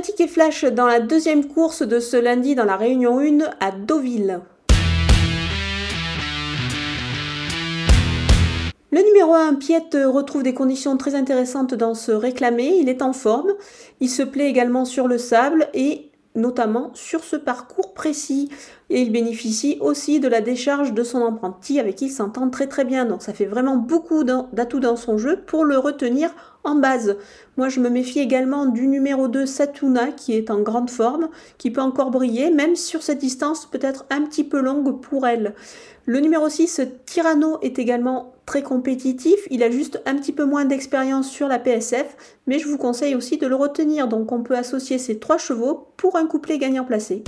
un ticket flash dans la deuxième course de ce lundi dans la Réunion 1 à Deauville. Le numéro 1, Piet, retrouve des conditions très intéressantes dans ce réclamé. Il est en forme. Il se plaît également sur le sable et notamment sur ce parcours précis. Et il bénéficie aussi de la décharge de son apprenti avec qui il s'entend très très bien. Donc ça fait vraiment beaucoup d'atouts dans son jeu pour le retenir en base. Moi je me méfie également du numéro 2 Satuna qui est en grande forme, qui peut encore briller, même sur cette distance peut-être un petit peu longue pour elle. Le numéro 6 Tyranno est également très compétitif, il a juste un petit peu moins d'expérience sur la PSF, mais je vous conseille aussi de le retenir. Donc on peut associer ces trois chevaux pour un couplet gagnant placé.